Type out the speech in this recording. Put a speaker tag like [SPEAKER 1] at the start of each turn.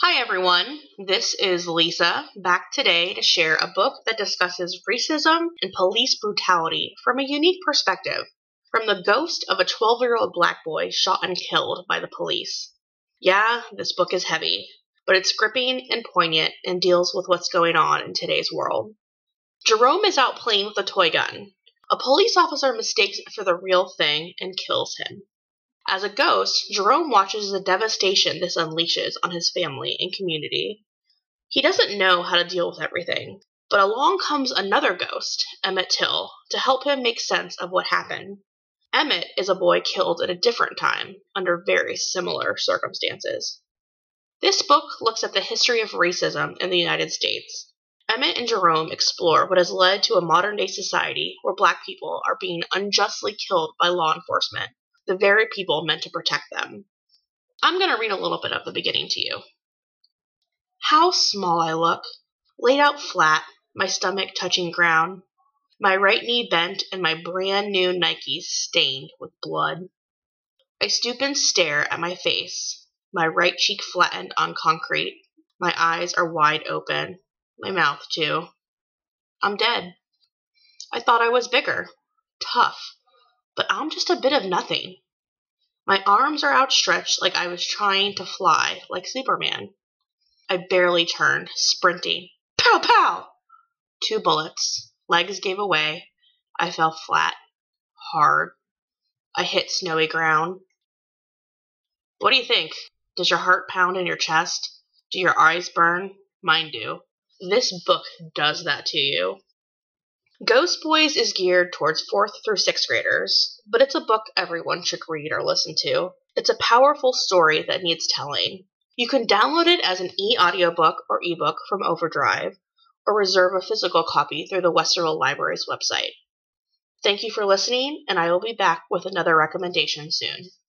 [SPEAKER 1] Hi, everyone. This is Lisa, back today to share a book that discusses racism and police brutality from a unique perspective from the ghost of a 12 year old black boy shot and killed by the police. Yeah, this book is heavy, but it's gripping and poignant and deals with what's going on in today's world. Jerome is out playing with a toy gun. A police officer mistakes it for the real thing and kills him. As a ghost, Jerome watches the devastation this unleashes on his family and community. He doesn't know how to deal with everything, but along comes another ghost, Emmett Till, to help him make sense of what happened. Emmett is a boy killed at a different time, under very similar circumstances. This book looks at the history of racism in the United States. Emmett and Jerome explore what has led to a modern day society where black people are being unjustly killed by law enforcement the very people meant to protect them. I'm going to read a little bit of the beginning to you. How small I look, laid out flat, my stomach touching ground, my right knee bent, and my brand new Nikes stained with blood. I stoop and stare at my face, my right cheek flattened on concrete. My eyes are wide open, my mouth too. I'm dead. I thought I was bigger, tough, but I'm just a bit of nothing. My arms are outstretched like I was trying to fly, like Superman. I barely turned, sprinting. Pow pow! Two bullets. Legs gave away. I fell flat, hard. I hit snowy ground. What do you think? Does your heart pound in your chest? Do your eyes burn? Mine do. This book does that to you. Ghost Boys is geared towards fourth through sixth graders, but it's a book everyone should read or listen to. It's a powerful story that needs telling. You can download it as an e audiobook or ebook from Overdrive, or reserve a physical copy through the Westerville Library's website. Thank you for listening, and I will be back with another recommendation soon.